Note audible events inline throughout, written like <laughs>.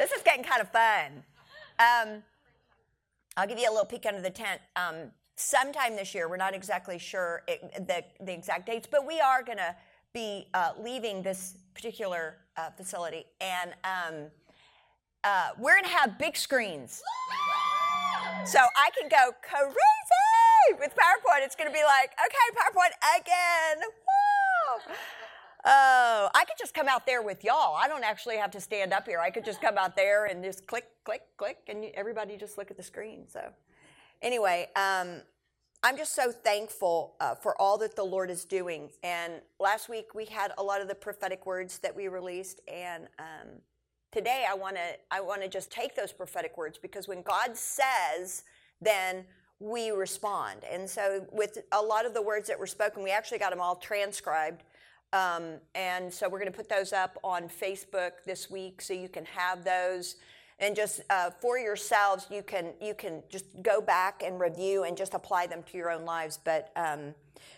this is getting kind of fun. Um, I'll give you a little peek under the tent. Um, sometime this year, we're not exactly sure it, the, the exact dates, but we are going to be uh, leaving this particular uh, facility. And um, uh, we're going to have big screens. So I can go crazy with PowerPoint. It's going to be like, okay, PowerPoint again. Woo! Oh, I could just come out there with y'all. I don't actually have to stand up here. I could just come out there and just click, click, click, and everybody just look at the screen. So, anyway, um, I'm just so thankful uh, for all that the Lord is doing. And last week we had a lot of the prophetic words that we released, and um, today I want to I want to just take those prophetic words because when God says, then we respond. And so, with a lot of the words that were spoken, we actually got them all transcribed um, and so we're going to put those up on Facebook this week so you can have those. And just uh, for yourselves, you can you can just go back and review and just apply them to your own lives. But um,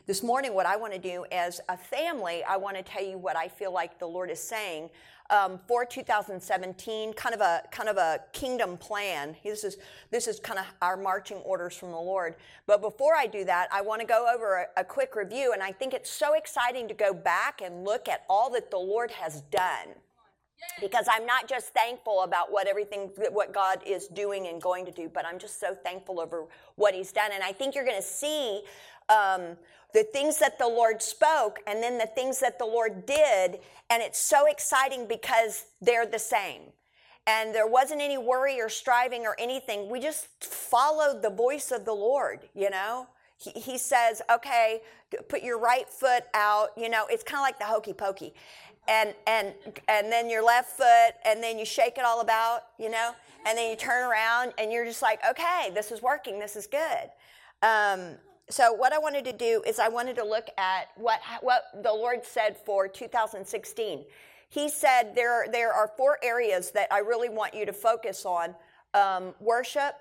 this morning, what I want to do as a family, I want to tell you what I feel like the Lord is saying um, for 2017, kind of a kind of a kingdom plan. This is this is kind of our marching orders from the Lord. But before I do that, I want to go over a, a quick review, and I think it's so exciting to go back and look at all that the Lord has done because I'm not just thankful about what everything what God is doing and going to do, but I'm just so thankful over what He's done. And I think you're going to see um, the things that the Lord spoke and then the things that the Lord did. And it's so exciting because they're the same. And there wasn't any worry or striving or anything. We just followed the voice of the Lord, you know? He, he says, okay, put your right foot out. You know, it's kind of like the hokey pokey. And, and, and then your left foot, and then you shake it all about, you know? And then you turn around and you're just like, okay, this is working. This is good. Um, so what I wanted to do is I wanted to look at what what the Lord said for 2016. He said there there are four areas that I really want you to focus on: um, worship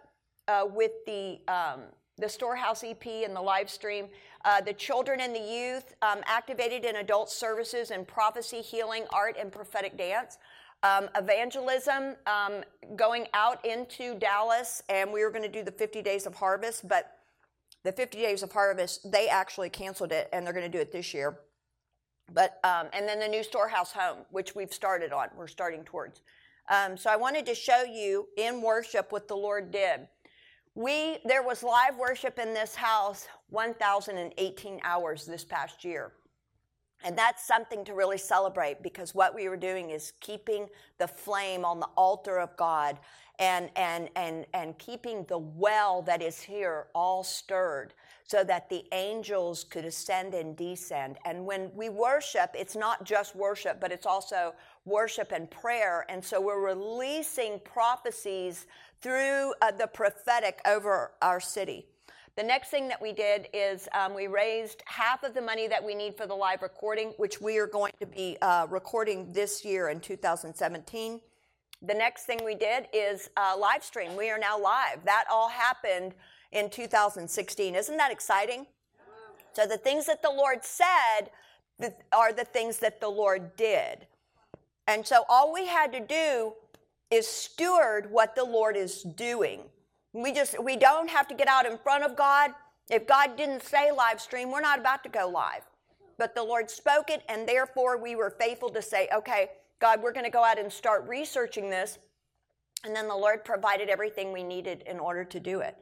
uh, with the um, the Storehouse EP and the live stream, uh, the children and the youth um, activated in adult services and prophecy, healing, art, and prophetic dance. Um, evangelism, um, going out into Dallas, and we were going to do the 50 days of harvest, but the 50 days of harvest, they actually canceled it and they're going to do it this year. But um, and then the new storehouse home, which we've started on, we're starting towards. Um, so I wanted to show you in worship what the Lord did. We there was live worship in this house 1,018 hours this past year. And that's something to really celebrate because what we were doing is keeping the flame on the altar of God and, and, and, and keeping the well that is here all stirred so that the angels could ascend and descend. And when we worship, it's not just worship, but it's also worship and prayer. And so we're releasing prophecies through uh, the prophetic over our city. The next thing that we did is um, we raised half of the money that we need for the live recording, which we are going to be uh, recording this year in 2017. The next thing we did is uh, live stream. We are now live. That all happened in 2016. Isn't that exciting? So the things that the Lord said are the things that the Lord did. And so all we had to do is steward what the Lord is doing. We just we don't have to get out in front of God. If God didn't say live stream, we're not about to go live. But the Lord spoke it, and therefore we were faithful to say, okay, God, we're going to go out and start researching this. And then the Lord provided everything we needed in order to do it.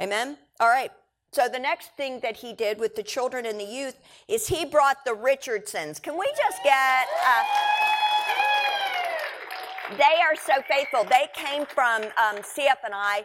Amen? All right. So the next thing that he did with the children and the youth is he brought the Richardsons. Can we just get. Uh, they are so faithful. They came from um, CFNI and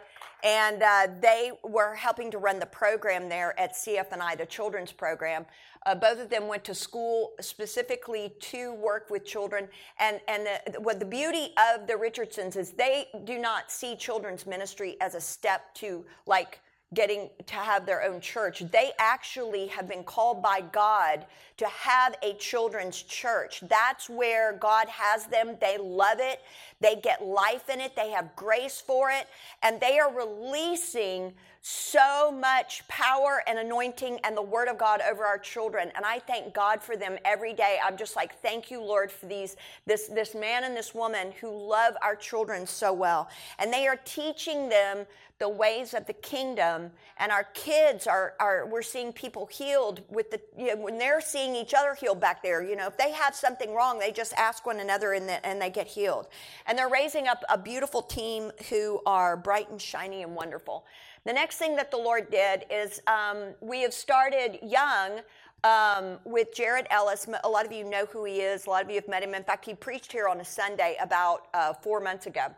uh, they were helping to run the program there at CFNI, the children's program. Uh, both of them went to school specifically to work with children, and and the, what the beauty of the Richardsons is they do not see children's ministry as a step to like getting to have their own church. They actually have been called by God to have a children's church. That's where God has them. They love it. They get life in it. They have grace for it. And they are releasing so much power and anointing and the word of God over our children. And I thank God for them every day. I'm just like, thank you, Lord, for these this this man and this woman who love our children so well. And they are teaching them the ways of the kingdom and our kids are, are we're seeing people healed with the you know, when they're seeing each other healed back there you know if they have something wrong they just ask one another and, the, and they get healed and they're raising up a beautiful team who are bright and shiny and wonderful the next thing that the lord did is um, we have started young um, with Jared Ellis. A lot of you know who he is. A lot of you have met him. In fact, he preached here on a Sunday about uh, four months ago.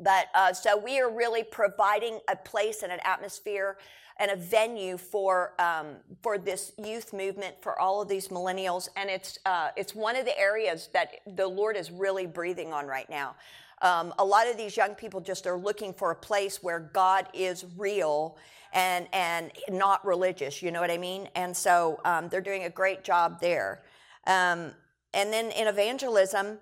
But uh, so we are really providing a place and an atmosphere and a venue for um, for this youth movement for all of these millennials, and it's uh, it's one of the areas that the Lord is really breathing on right now. Um, a lot of these young people just are looking for a place where God is real and and not religious. You know what I mean? And so um, they're doing a great job there. Um, and then in evangelism,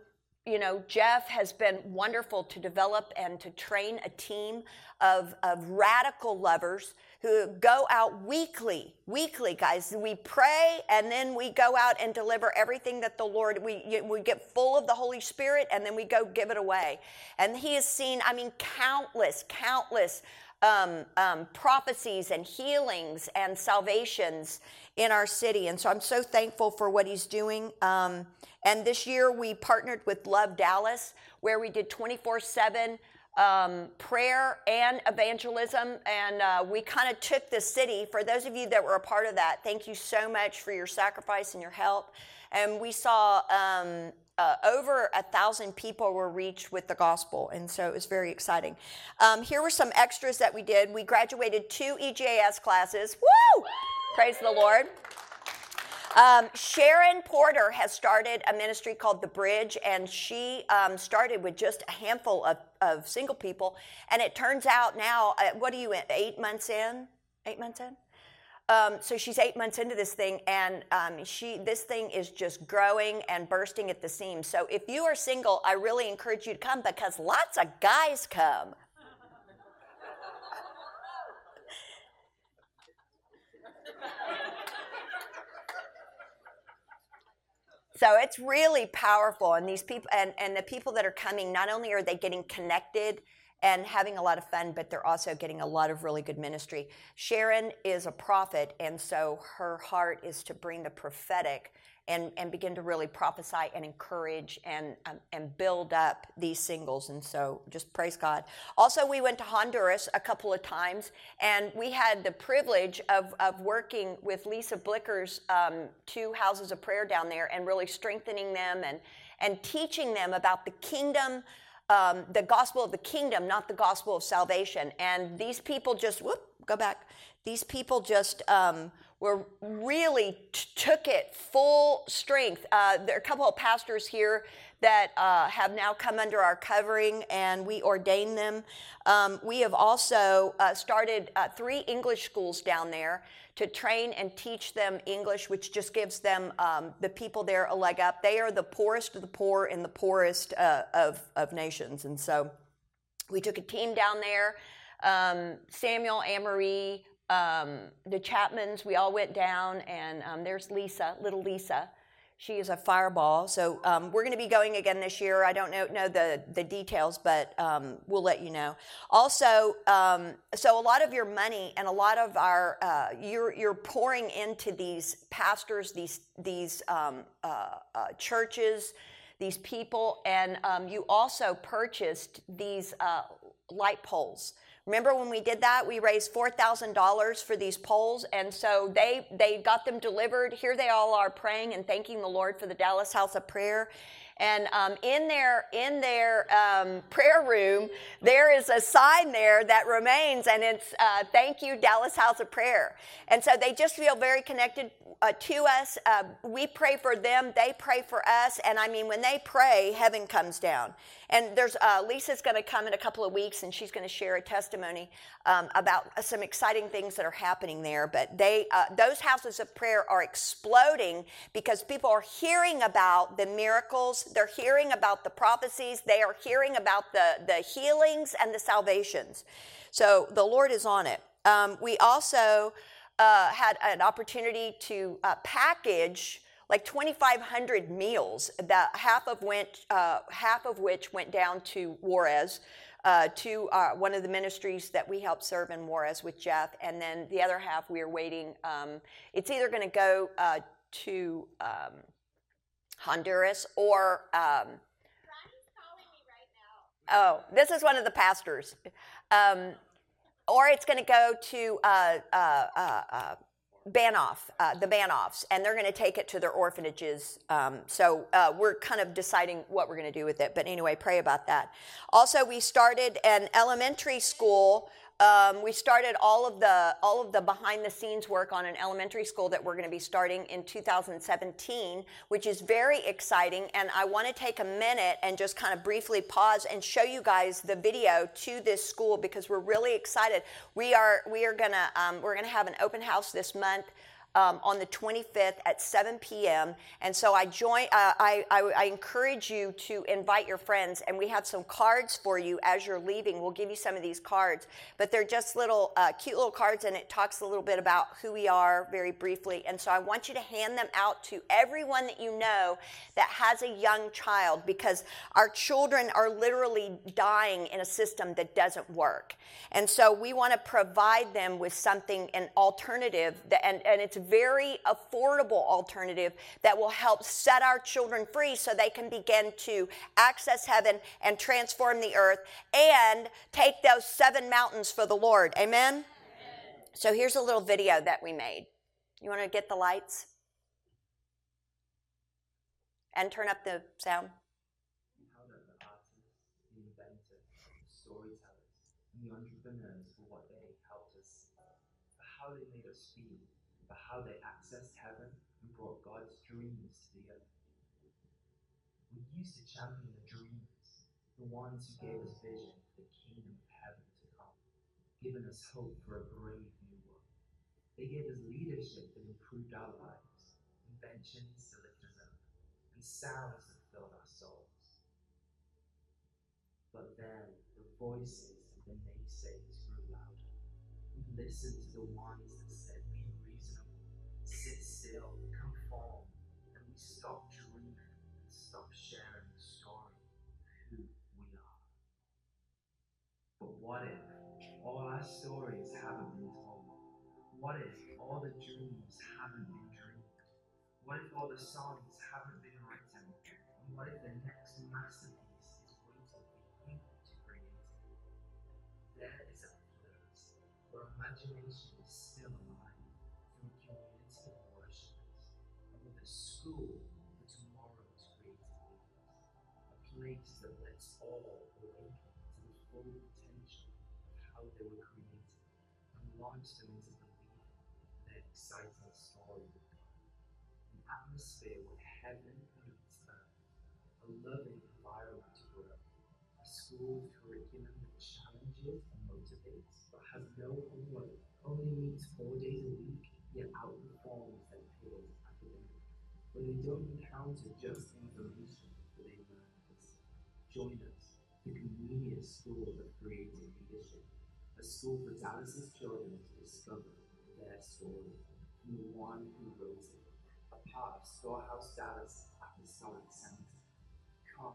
you know, Jeff has been wonderful to develop and to train a team of, of radical lovers who go out weekly, weekly, guys. We pray and then we go out and deliver everything that the Lord, we, we get full of the Holy Spirit and then we go give it away. And he has seen, I mean, countless, countless um, um, prophecies and healings and salvations in our city. And so I'm so thankful for what he's doing. Um, and this year we partnered with Love Dallas, where we did 24 7 um, prayer and evangelism. And uh, we kind of took the city. For those of you that were a part of that, thank you so much for your sacrifice and your help. And we saw um, uh, over a thousand people were reached with the gospel, and so it was very exciting. Um, here were some extras that we did. We graduated two EJS classes. Woo! Praise the Lord. Um, Sharon Porter has started a ministry called The Bridge, and she um, started with just a handful of, of, single people. And it turns out now, uh, what are you in? Eight months in? Eight months in? Um, so she's eight months into this thing, and um, she this thing is just growing and bursting at the seams. So if you are single, I really encourage you to come because lots of guys come. So it's really powerful, and these people and, and the people that are coming, not only are they getting connected and having a lot of fun, but they're also getting a lot of really good ministry. Sharon is a prophet, and so her heart is to bring the prophetic and, and begin to really prophesy and encourage and, um, and build up these singles. And so just praise God. Also, we went to Honduras a couple of times, and we had the privilege of, of working with Lisa Blicker's um, two houses of prayer down there and really strengthening them and, and teaching them about the kingdom um, the gospel of the kingdom, not the gospel of salvation. And these people just, whoop, go back. These people just um, were really t- took it full strength. Uh, there are a couple of pastors here that uh, have now come under our covering, and we ordain them. Um, we have also uh, started uh, three English schools down there to train and teach them English, which just gives them um, the people there a leg up. They are the poorest of the poor in the poorest uh, of, of nations. And so we took a team down there. Um, Samuel, Anne Marie, um, the Chapmans, we all went down, and um, there's Lisa, little Lisa. She is a fireball. So um, we're going to be going again this year. I don't know, know the, the details, but um, we'll let you know. Also, um, so a lot of your money and a lot of our uh, you're you're pouring into these pastors, these these um, uh, uh, churches, these people, and you also purchased these uh, light poles. Remember when we did that? We raised $4,000 for these poles. And so they, they got them delivered. Here they all are praying and thanking the Lord for the Dallas House of Prayer. And um, in their in their um, prayer room, there is a sign there that remains, and it's uh, "Thank you, Dallas House of Prayer." And so they just feel very connected uh, to us. Uh, we pray for them; they pray for us. And I mean, when they pray, heaven comes down. And there's uh, Lisa's going to come in a couple of weeks, and she's going to share a testimony um, about some exciting things that are happening there. But they, uh, those houses of prayer are exploding because people are hearing about the miracles, they're hearing about the prophecies, they are hearing about the the healings and the salvations. So the Lord is on it. Um, we also uh, had an opportunity to uh, package like 2,500 meals, that half of went, uh, half of which went down to Juarez, uh, to uh, one of the ministries that we help serve in Juarez with Jeff, and then the other half we are waiting. Um, it's either going to go uh, to um, Honduras or. Um, oh, this is one of the pastors. Um, or it's going to go to uh, uh, uh, the Banoffs, and they're going to take it to their orphanages. Um, so uh, we're kind of deciding what we're going to do with it. But anyway, pray about that. Also, we started an elementary school um, we started all of the all of the behind the scenes work on an elementary school that we're going to be starting in 2017, which is very exciting. And I want to take a minute and just kind of briefly pause and show you guys the video to this school because we're really excited. We are we are gonna um, we're gonna have an open house this month um, on the 25th at 7 p.m. And so I join. Uh, I, I, I, encourage you to invite your friends, and we have some cards for you as you're leaving. We'll give you some of these cards, but they're just little uh, cute little cards, and it talks a little bit about who we are very briefly. And so I want you to hand them out to everyone that you know that has a young child, because our children are literally dying in a system that doesn't work. And so we want to provide them with something, an alternative, that, and, and it's very affordable alternative that will help set our children free so they can begin to access heaven and transform the earth and take those seven mountains for the Lord. Amen? Amen. So here's a little video that we made. You want to get the lights? And turn up the sound. How they accessed heaven and brought God's dreams to the earth. We used to champion the dreamers, the ones who gave us vision for the kingdom of heaven to come, giving us hope for a brave new world. They gave us leadership that improved our lives, inventions to lift us up, and sounds that filled our souls. But then the voices of the naysayers grew louder. We listened to the ones still, and we stop dreaming and stop sharing the story of who we are. But what if all our stories haven't been told? What if all the dreams haven't been dreamed? What if all the songs haven't been written? And what if the next masterpiece is waiting for you to create? There is a place where imagination school for tomorrow's great leaders. A place that lets all awaken to the full potential of how they were created and launch them into believing their exciting story with God. An atmosphere where heaven meets earth, a loving environment to grow, a school curriculum that challenges and motivates but has no homework, only meets four days a week, yet where they don't encounter just information, but they this. Join us, the convenient school of creative leadership, a school for Dallas's children to discover their story from the one who wrote it, a part of Storehouse Dallas Apostolic Center. Come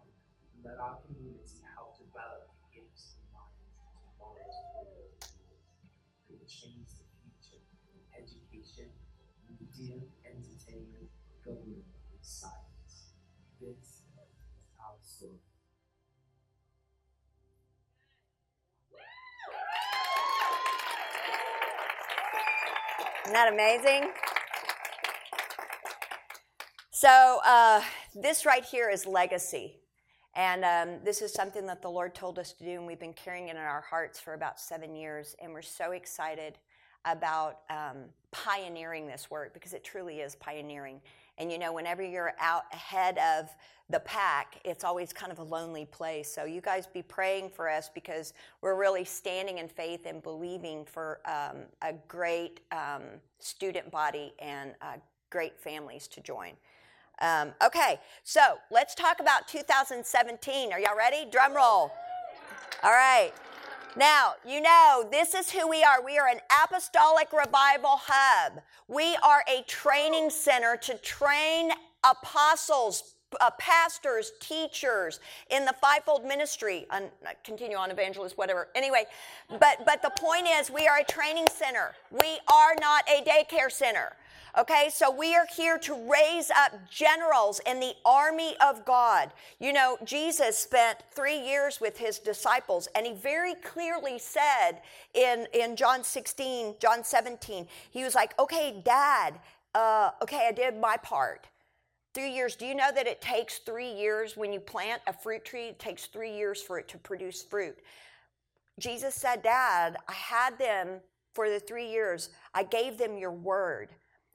and let our community help develop the gifts and minds of tomorrow's creators. It will change the future in education, media, entertainment, silence. This is our story. Isn't that amazing? So, uh, this right here is legacy. And um, this is something that the Lord told us to do, and we've been carrying it in our hearts for about seven years. And we're so excited about um, pioneering this work because it truly is pioneering. And you know, whenever you're out ahead of the pack, it's always kind of a lonely place. So you guys be praying for us because we're really standing in faith and believing for um, a great um, student body and uh, great families to join. Um, okay, so let's talk about 2017. Are y'all ready? Drum roll. All right. Now, you know, this is who we are. We are an apostolic revival hub. We are a training center to train apostles, uh, pastors, teachers in the fivefold ministry. And continue on, evangelists, whatever. Anyway, but but the point is, we are a training center. We are not a daycare center. Okay, so we are here to raise up generals in the army of God. You know, Jesus spent three years with his disciples, and he very clearly said in, in John 16, John 17, he was like, Okay, dad, uh, okay, I did my part. Three years. Do you know that it takes three years when you plant a fruit tree? It takes three years for it to produce fruit. Jesus said, Dad, I had them for the three years. I gave them your word.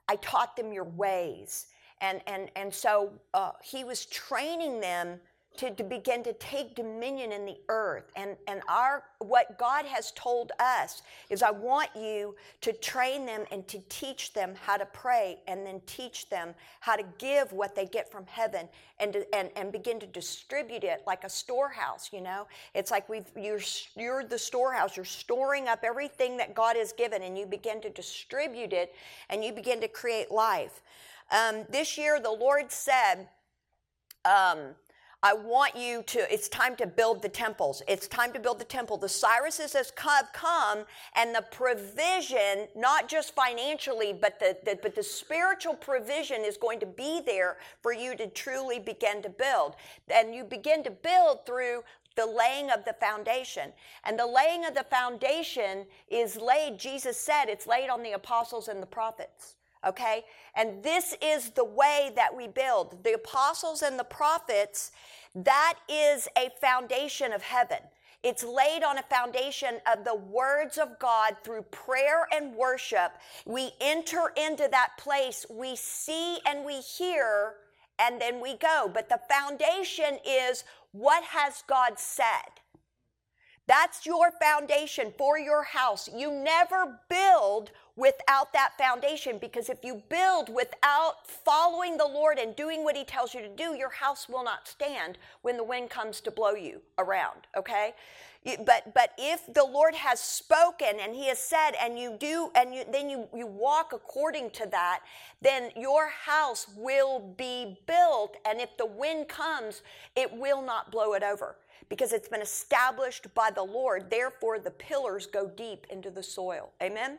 I taught them your ways. And, and, and so uh, he was training them to, to begin to take dominion in the earth. And, and our, what God has told us is I want you to train them and to teach them how to pray and then teach them how to give what they get from heaven and, to, and, and begin to distribute it like a storehouse, you know? It's like we've, you're, you're the storehouse. You're storing up everything that God has given and you begin to distribute it and you begin to create life. Um, this year, the Lord said, um, I want you to, it's time to build the temples. It's time to build the temple. The Cyruses have come, and the provision, not just financially, but the, the, but the spiritual provision is going to be there for you to truly begin to build. And you begin to build through the laying of the foundation. And the laying of the foundation is laid, Jesus said, it's laid on the apostles and the prophets. Okay? And this is the way that we build. The apostles and the prophets that is a foundation of heaven. It's laid on a foundation of the words of God through prayer and worship. We enter into that place, we see and we hear, and then we go. But the foundation is what has God said? That's your foundation for your house. You never build without that foundation because if you build without following the Lord and doing what He tells you to do, your house will not stand when the wind comes to blow you around, okay? But but if the Lord has spoken and He has said, and you do, and you, then you, you walk according to that, then your house will be built. And if the wind comes, it will not blow it over because it's been established by the Lord. Therefore, the pillars go deep into the soil. Amen?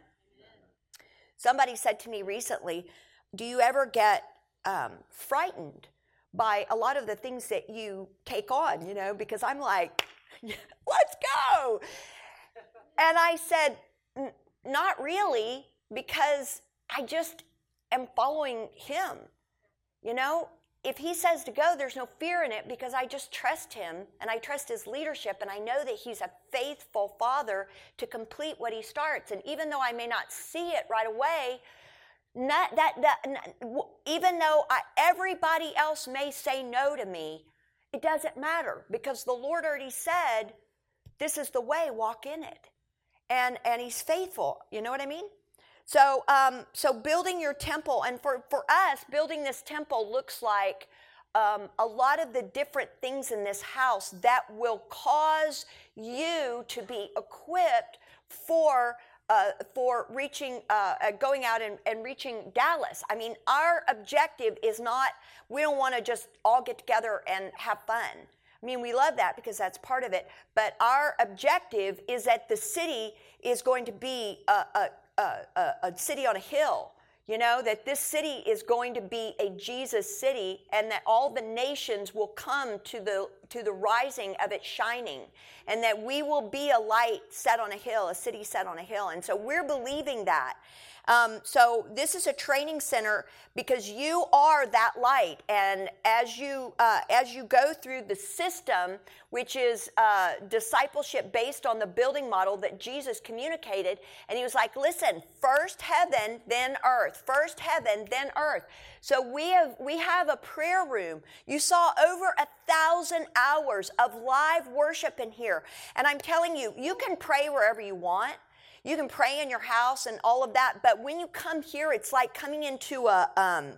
Somebody said to me recently, Do you ever get um, frightened by a lot of the things that you take on? You know, because I'm like, <laughs> Let's go. And I said, Not really, because I just am following him. You know, if he says to go, there's no fear in it because I just trust him and I trust his leadership and I know that he's a faithful father to complete what he starts. And even though I may not see it right away, not that, that even though I, everybody else may say no to me, it doesn't matter because the Lord already said, this is the way, walk in it. And, and he's faithful. You know what I mean? So, um, so building your temple, and for, for us, building this temple looks like um, a lot of the different things in this house that will cause you to be equipped for uh, for reaching, uh, uh, going out and, and, reaching Dallas. I mean, our objective is not, we don't want to just all get together and have fun. I mean, we love that because that's part of it. But our objective is that the city is going to be a, a, a, a city on a hill. You know, that this city is going to be a Jesus city and that all the nations will come to the, to the rising of its shining and that we will be a light set on a hill, a city set on a hill. And so we're believing that. Um, so this is a training center because you are that light, and as you uh, as you go through the system, which is uh, discipleship based on the building model that Jesus communicated, and he was like, "Listen, first heaven, then earth. First heaven, then earth." So we have we have a prayer room. You saw over a thousand hours of live worship in here, and I'm telling you, you can pray wherever you want. You can pray in your house and all of that, but when you come here, it's like coming into a, um,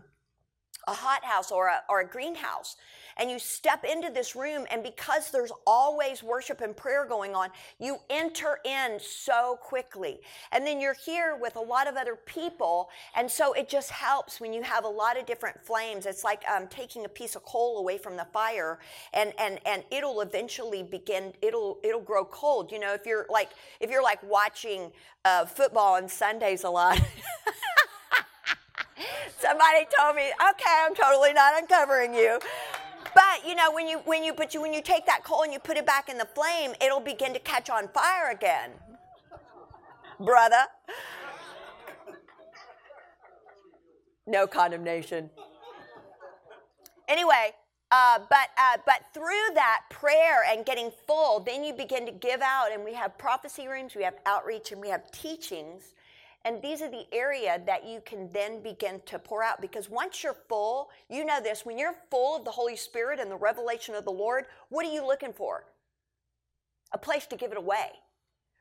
a hothouse or a, or a greenhouse and you step into this room, and because there's always worship and prayer going on, you enter in so quickly. And then you're here with a lot of other people, and so it just helps when you have a lot of different flames. It's like um, taking a piece of coal away from the fire, and and and it'll eventually begin. It'll it'll grow cold. You know, if you're like if you're like watching uh, football on Sundays a lot. <laughs> Somebody told me, okay, I'm totally not uncovering you. But you know, when you when you but you when you take that coal and you put it back in the flame, it'll begin to catch on fire again. Brother. No condemnation. Anyway, uh, but uh, but through that prayer and getting full, then you begin to give out, and we have prophecy rooms, we have outreach, and we have teachings and these are the area that you can then begin to pour out because once you're full, you know this, when you're full of the Holy Spirit and the revelation of the Lord, what are you looking for? A place to give it away.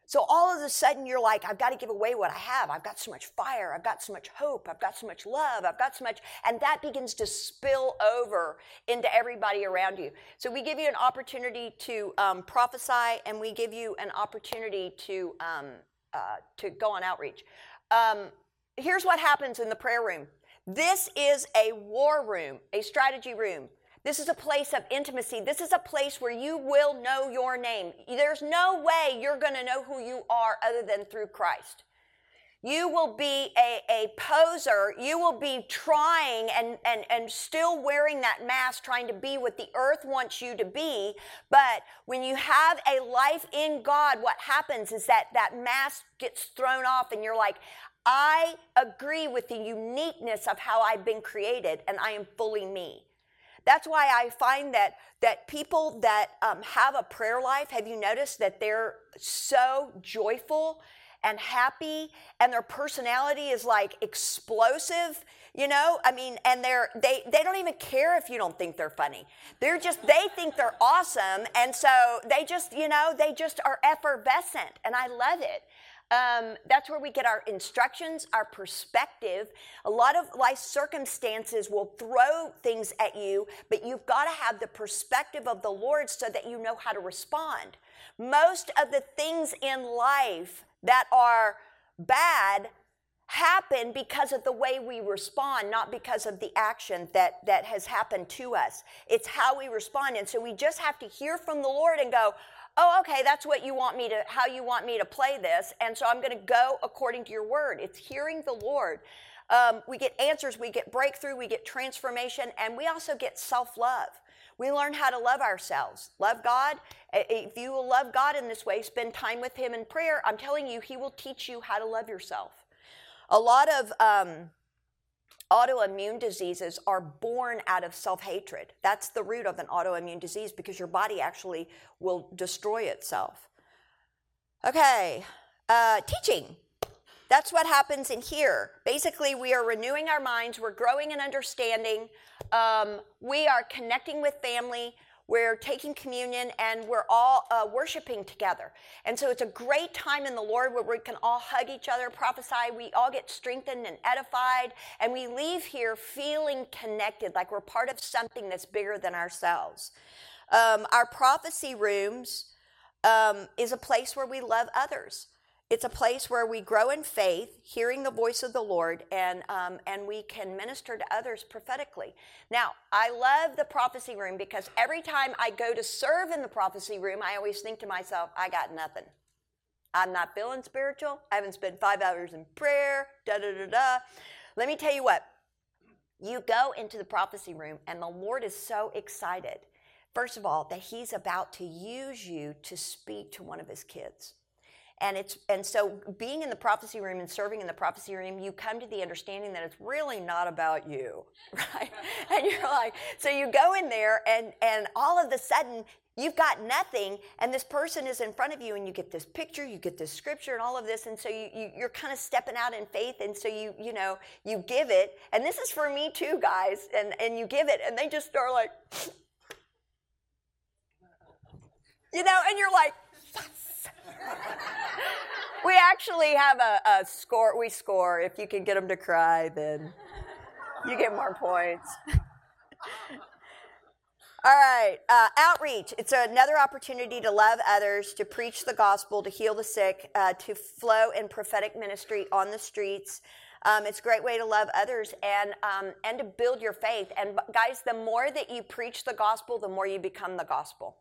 So all of a sudden you're like, I've got to give away what I have. I've got so much fire. I've got so much hope. I've got so much love. I've got so much. And that begins to spill over into everybody around you. So we give you an opportunity to um, prophesy and we give you an opportunity to, um, uh, to go on outreach. Um, here's what happens in the prayer room this is a war room, a strategy room. This is a place of intimacy. This is a place where you will know your name. There's no way you're going to know who you are other than through Christ. You will be a, a poser. You will be trying and, and, and still wearing that mask, trying to be what the earth wants you to be. But when you have a life in God, what happens is that that mask gets thrown off and you're like, I agree with the uniqueness of how I've been created and I am fully me. That's why I find that that people that um, have a prayer life, have you noticed that they're so joyful and happy and their personality is like explosive you know i mean and they're they they don't even care if you don't think they're funny they're just they think they're awesome and so they just you know they just are effervescent and i love it um, that's where we get our instructions, our perspective. A lot of life circumstances will throw things at you, but you've got to have the perspective of the Lord so that you know how to respond. Most of the things in life that are bad happen because of the way we respond, not because of the action that, that has happened to us. It's how we respond. And so we just have to hear from the Lord and go, oh, okay, that's what you want me to, how you want me to play this. And so I'm going to go according to your word. It's hearing the Lord. Um, we get answers, we get breakthrough, we get transformation, and we also get self love. We learn how to love ourselves. Love God. If you will love God in this way, spend time with Him in prayer, I'm telling you, He will teach you how to love yourself. A lot of um, autoimmune diseases are born out of self hatred. That's the root of an autoimmune disease because your body actually will destroy itself. Okay, uh, teaching. That's what happens in here. Basically, we are renewing our minds, we're growing in understanding, um, we are connecting with family, we're taking communion, and we're all uh, worshiping together. And so it's a great time in the Lord where we can all hug each other, prophesy, we all get strengthened and edified, and we leave here feeling connected, like we're part of something that's bigger than ourselves. Um, our prophecy rooms um, is a place where we love others. It's a place where we grow in faith, hearing the voice of the Lord, and, um, and we can minister to others prophetically. Now, I love the prophecy room because every time I go to serve in the prophecy room, I always think to myself, I got nothing. I'm not feeling spiritual. I haven't spent five hours in prayer, da da da da. Let me tell you what, you go into the prophecy room, and the Lord is so excited, first of all, that He's about to use you to speak to one of His kids and it's and so being in the prophecy room and serving in the prophecy room you come to the understanding that it's really not about you <laughs> right? And you're like so you go in there and and all of a sudden you've got nothing and this person is in front of you and you get this picture you get this scripture and all of this and so you, you are kind of stepping out in faith and so you you know you give it. And this is for me too guys and and you give it and they just are like <laughs> you know and you're like <laughs> we actually have a, a, score. We score. If you can get them to cry, then you get more points. All right, uh, outreach. It's another opportunity to love others, to preach the gospel, to heal the sick, uh, to flow in prophetic ministry on the streets. Um, it's a great way to love others and um, and to build your faith. And guys, the more that you preach the gospel, the more you become the gospel.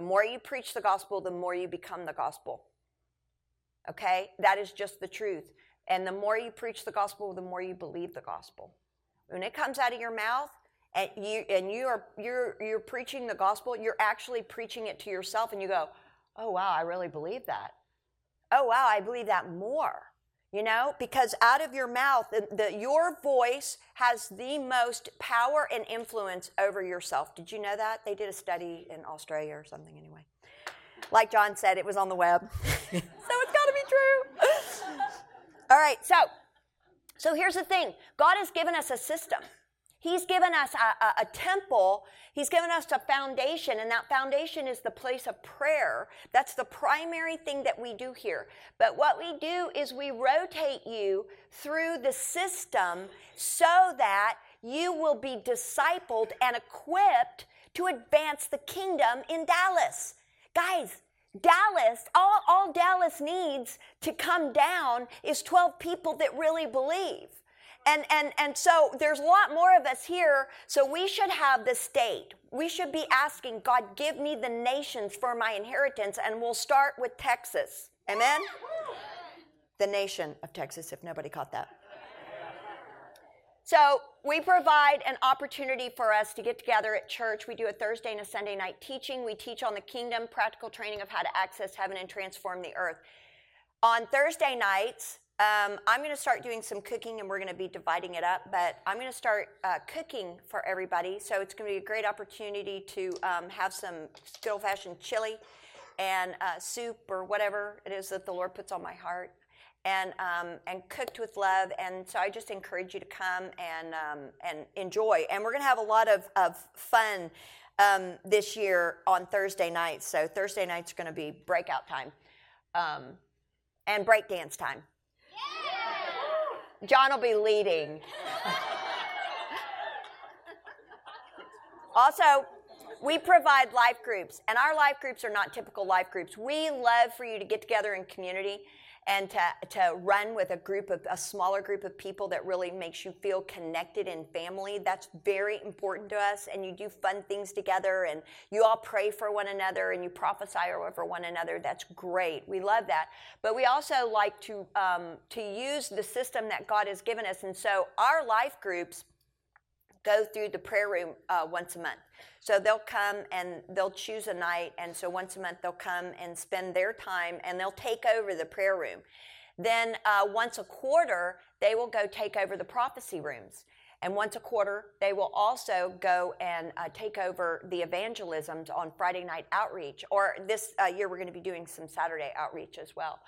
The more you preach the gospel, the more you become the gospel. Okay, that is just the truth. And the more you preach the gospel, the more you believe the gospel. When it comes out of your mouth, and you and you are you're you're preaching the gospel, you're actually preaching it to yourself, and you go, "Oh wow, I really believe that." Oh wow, I believe that more. You know, because out of your mouth, the, the, your voice has the most power and influence over yourself. Did you know that? They did a study in Australia or something, anyway. Like John said, it was on the web. <laughs> so it's got to be true. All right, so so here's the thing. God has given us a system. He's given us a, a, a, temple. He's given us a foundation, and that foundation is the place of prayer. That's the primary thing that we do here. But what we do is we rotate you through the system so that you will be discipled and equipped to advance the kingdom in Dallas. Guys, Dallas, all, all Dallas needs to come down is 12 people that really believe. And, and, and so there's a lot more of us here, so we should have the state. We should be asking, God, give me the nations for my inheritance, and we'll start with Texas. Amen? The nation of Texas, if nobody caught that. So we provide an opportunity for us to get together at church. We do a Thursday and a Sunday night teaching. We teach on the kingdom, practical training of how to access heaven and transform the earth. On Thursday nights, um, I'm going to start doing some cooking and we're going to be dividing it up, but I'm going to start uh, cooking for everybody. So it's going to be a great opportunity to um, have some good old fashioned chili and uh, soup or whatever it is that the Lord puts on my heart. And, um, and cooked with love. And so I just encourage you to come and, um, and enjoy. And we're going to have a lot of, of fun um, this year on Thursday nights. So Thursday nights are going to be breakout time um, and break dance time. John will be leading. also, we provide life groups, and our life groups are not typical life groups. We love for you to get together in community and to, to run with a group of a smaller group of people that really makes you feel connected in family that's very important to us. And you do fun things together and you all pray for one another and you prophesy over one another. That's great. We love that. But we also like to um, to use the system that god has given us. And so our life groups go through the prayer room uh, once a month. So they'll come and they'll choose a night, and so once a month they'll come and spend their time and they'll take over the prayer room. Then uh, once a quarter, they will go take over the prophecy rooms. And once a quarter, they will also go and uh, take over the evangelisms on Friday night outreach. Or this uh, year, we're going to be doing some Saturday outreach as well.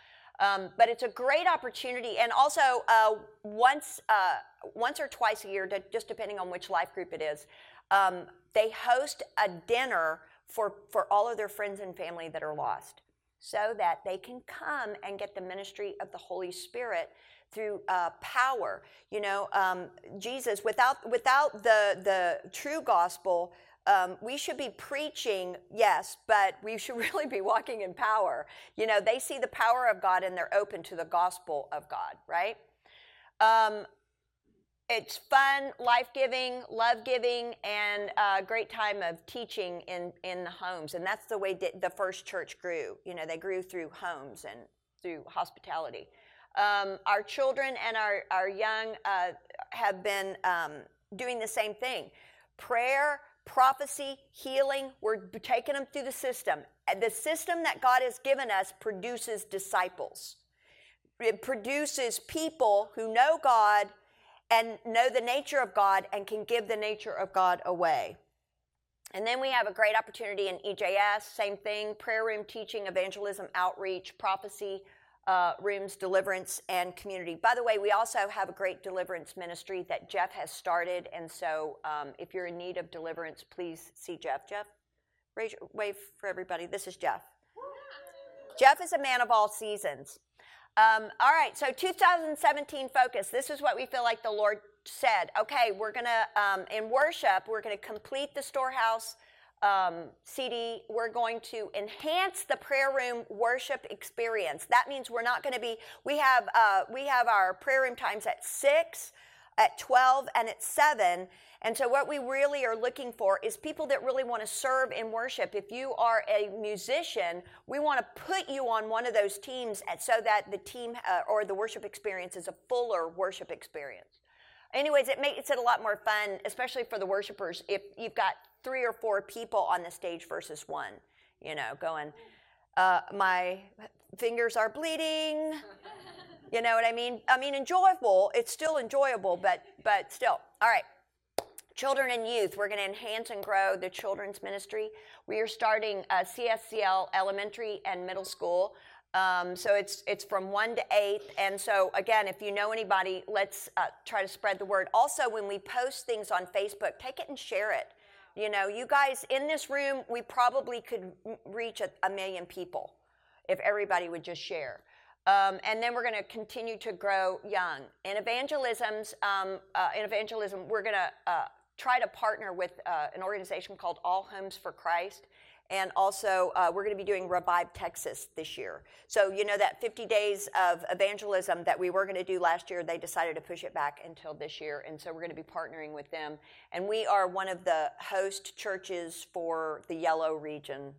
Um, but it's a great opportunity, and also uh, once uh, once or twice a year, just depending on which life group it is, um, they host a dinner for for all of their friends and family that are lost, so that they can come and get the ministry of the Holy Spirit through uh, power. You know, um, Jesus without without the the true gospel um, we should be preaching, yes, but we should <laughs> really be walking in power. You know, they see the power of God and they're open to the gospel of God, right? Um, it's fun, life giving, love giving, and a great time of teaching in, in the homes. And that's the way the first church grew. You know, they grew through homes and through hospitality. Um, our children and our, our young uh, have been um, doing the same thing. Prayer, prophecy, healing, we're taking them through the system. The system that God has given us produces disciples. It produces people who know God and know the nature of God and can give the nature of God away. And then we have a great opportunity in EJS, same thing, prayer room teaching, evangelism, outreach, prophecy, uh, rooms, deliverance, and community. By the way, we also have a great deliverance ministry that Jeff has started. And so um, if you're in need of deliverance, please see Jeff. Jeff, raise your, wave for everybody. This is Jeff. Jeff is a man of all seasons. Um, all right, so 2017 focus. This is what we feel like the Lord said, okay, we're going to, um, in worship, we're going to complete the storehouse um, CD. We're going to enhance the prayer room worship experience. That means we're not going to be, we have, uh, we have our prayer room times at 6, at 12, and at 7. And so, what we really are looking for is people that really want to serve in worship. If you are a musician, we want to put you on one of those teams so that the team uh, or the worship experience is a fuller worship experience. Anyways, it makes it a lot more fun, especially for the worshipers, if you've got three or four people on the stage versus one, you know, going, uh, my fingers are bleeding. You know what I mean? I mean, enjoyable. It's still enjoyable, but but still. All right. Children and youth, we're going to enhance and grow the children's ministry. We are starting a CSCL elementary and middle school. Um, so it's it's from one to eight, and so again, if you know anybody, let's uh, try to spread the word. Also, when we post things on Facebook, take it and share it. You know, you guys in this room, we probably could reach a, a million people if everybody would just share. Um, and then we're going to continue to grow young. In evangelisms, um, uh, in evangelism, we're going to uh, try to partner with uh, an organization called All Homes for Christ. And also, uh, we're going to be doing Revive Texas this year. So, you know, that 50 days of evangelism that we were going to do last year, they decided to push it back until this year. And so, we're going to be partnering with them. And we are one of the host churches for the Yellow region.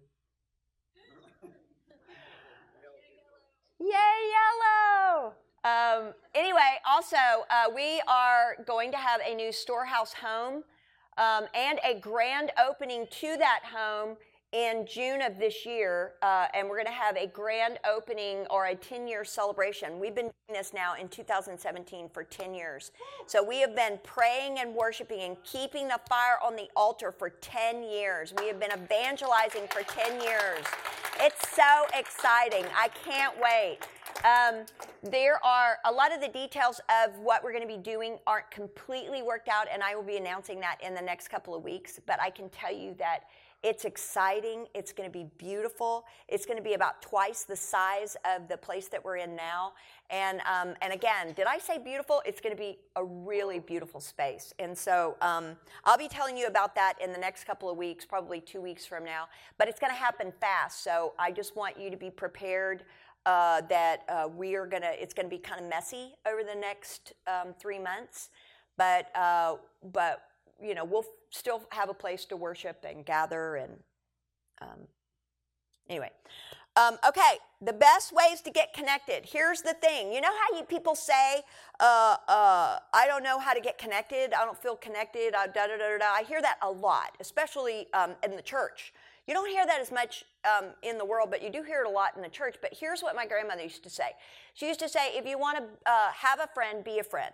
Yay, Yellow! Um, anyway, also, uh, we are going to have a new storehouse home um, and a grand opening to that home in June of this year, uh, and we're going to have a grand opening or a 10 year celebration. We've been doing this now in 2017 for 10 years. So we have been praying and worshiping and keeping the fire on the altar for 10 years. We have been evangelizing for 10 years. It's so exciting. I can't wait. Um, there are a lot of the details of what we're going to be doing aren't completely worked out, and I will be announcing that in the next couple of weeks. But I can tell you that it's exciting. It's going to be beautiful. It's going to be about twice the size of the place that we're in now. And um, and again, did I say beautiful? It's going to be a really beautiful space. And so um, I'll be telling you about that in the next couple of weeks, probably two weeks from now. But it's going to happen fast. So I just want you to be prepared. Uh, that uh, we are gonna, it's gonna be kind of messy over the next um, three months, but uh, but you know we'll still have a place to worship and gather and um, anyway um, okay the best ways to get connected here's the thing you know how you people say uh, uh, i don't know how to get connected i don't feel connected uh, da, da, da, da. i hear that a lot especially um, in the church you don't hear that as much um, in the world, but you do hear it a lot in the church. But here's what my grandmother used to say. She used to say, if you want to uh, have a friend, be a friend.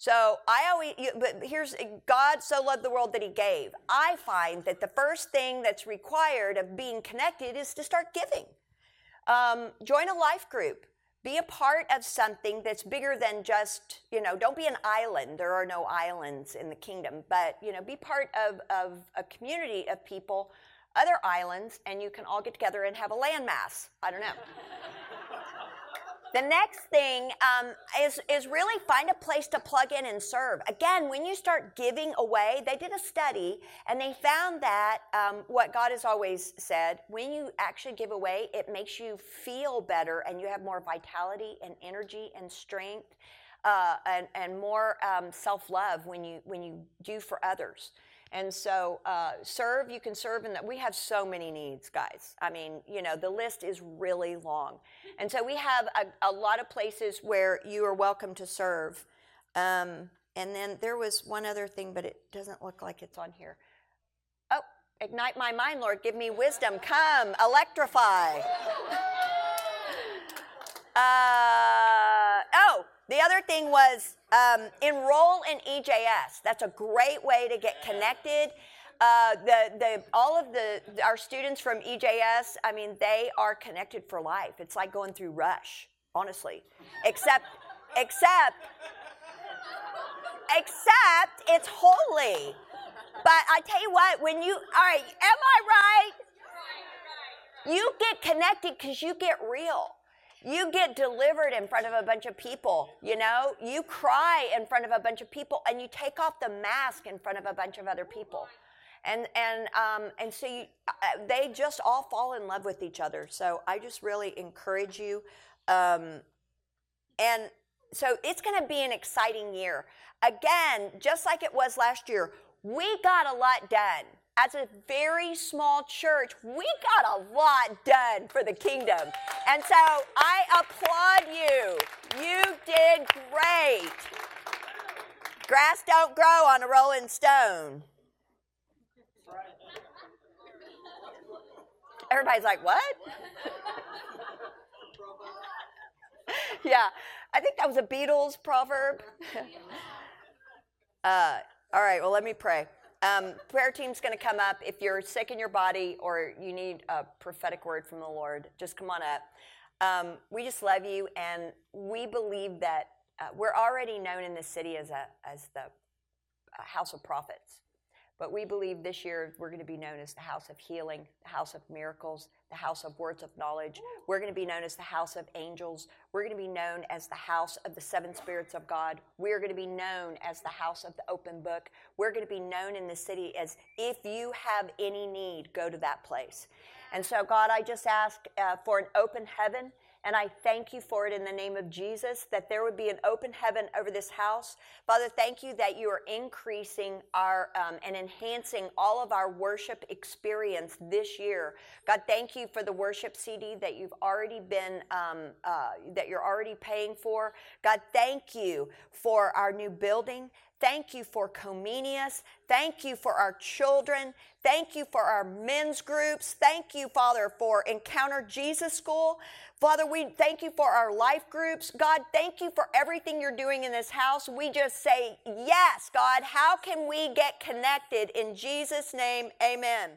So I always, but here's God so loved the world that he gave. I find that the first thing that's required of being connected is to start giving. Um, join a life group. Be a part of something that's bigger than just, you know, don't be an island. There are no islands in the kingdom, but, you know, be part of, of a community of people, other islands, and you can all get together and have a landmass. I don't know. <laughs> The next thing um, is, is really find a place to plug in and serve. Again, when you start giving away, they did a study and they found that um, what God has always said when you actually give away, it makes you feel better and you have more vitality and energy and strength uh, and, and more um, self love when you, when you do for others. And so, uh, serve, you can serve in that. We have so many needs, guys. I mean, you know, the list is really long. And so, we have a, a lot of places where you are welcome to serve. Um, and then there was one other thing, but it doesn't look like it's on here. Oh, ignite my mind, Lord. Give me wisdom. Come, electrify. <laughs> uh, oh, the other thing was um, enroll in EJS. That's a great way to get connected. Uh, the, the, all of the, our students from EJS, I mean, they are connected for life. It's like going through Rush, honestly. Except, except, except it's holy. But I tell you what, when you, all right, am I right? You get connected because you get real. You get delivered in front of a bunch of people, you know? You cry in front of a bunch of people and you take off the mask in front of a bunch of other people. And, and, um, and so you, uh, they just all fall in love with each other. So I just really encourage you. Um, and so it's going to be an exciting year. Again, just like it was last year, we got a lot done as a very small church, we got a lot done for the kingdom. And so I applaud you. You did great. Grass don't grow on a rolling stone. Everybody's like, what? <laughs> yeah, I think that was a Beatles proverb. <laughs> uh, all right, well, let me pray. Um, prayer team's going to come up. If you're sick in your body or you need a prophetic word from the Lord, just come on up. Um, we just love you, and we believe that uh, we're already known in the city as a as the house of prophets. But we believe this year we're going to be known as the house of healing, the house of miracles, the house of words of knowledge. We're going to be known as the house of angels. We're going to be known as the house of the seven spirits of God. We're going to be known as the house of the open book. We're going to be known in the city as if you have any need, go to that place. And so, God, I just ask uh, for an open heaven and I thank you for it in the name of Jesus, that there would be an open heaven over this house. Father, thank you that you are increasing our um, and enhancing all of our worship experience this year. God, thank you for the worship CD that you've already been, um, uh, that you're already paying for. God, thank you for our new building. Thank you for Comenius. Thank you for our children. Thank you for our men's groups. Thank you, Father, for Encounter Jesus School. Father, we thank you for our life groups. God, thank you for everything you're doing in this house. We just say, Yes, God, how can we get connected? In Jesus' name, amen.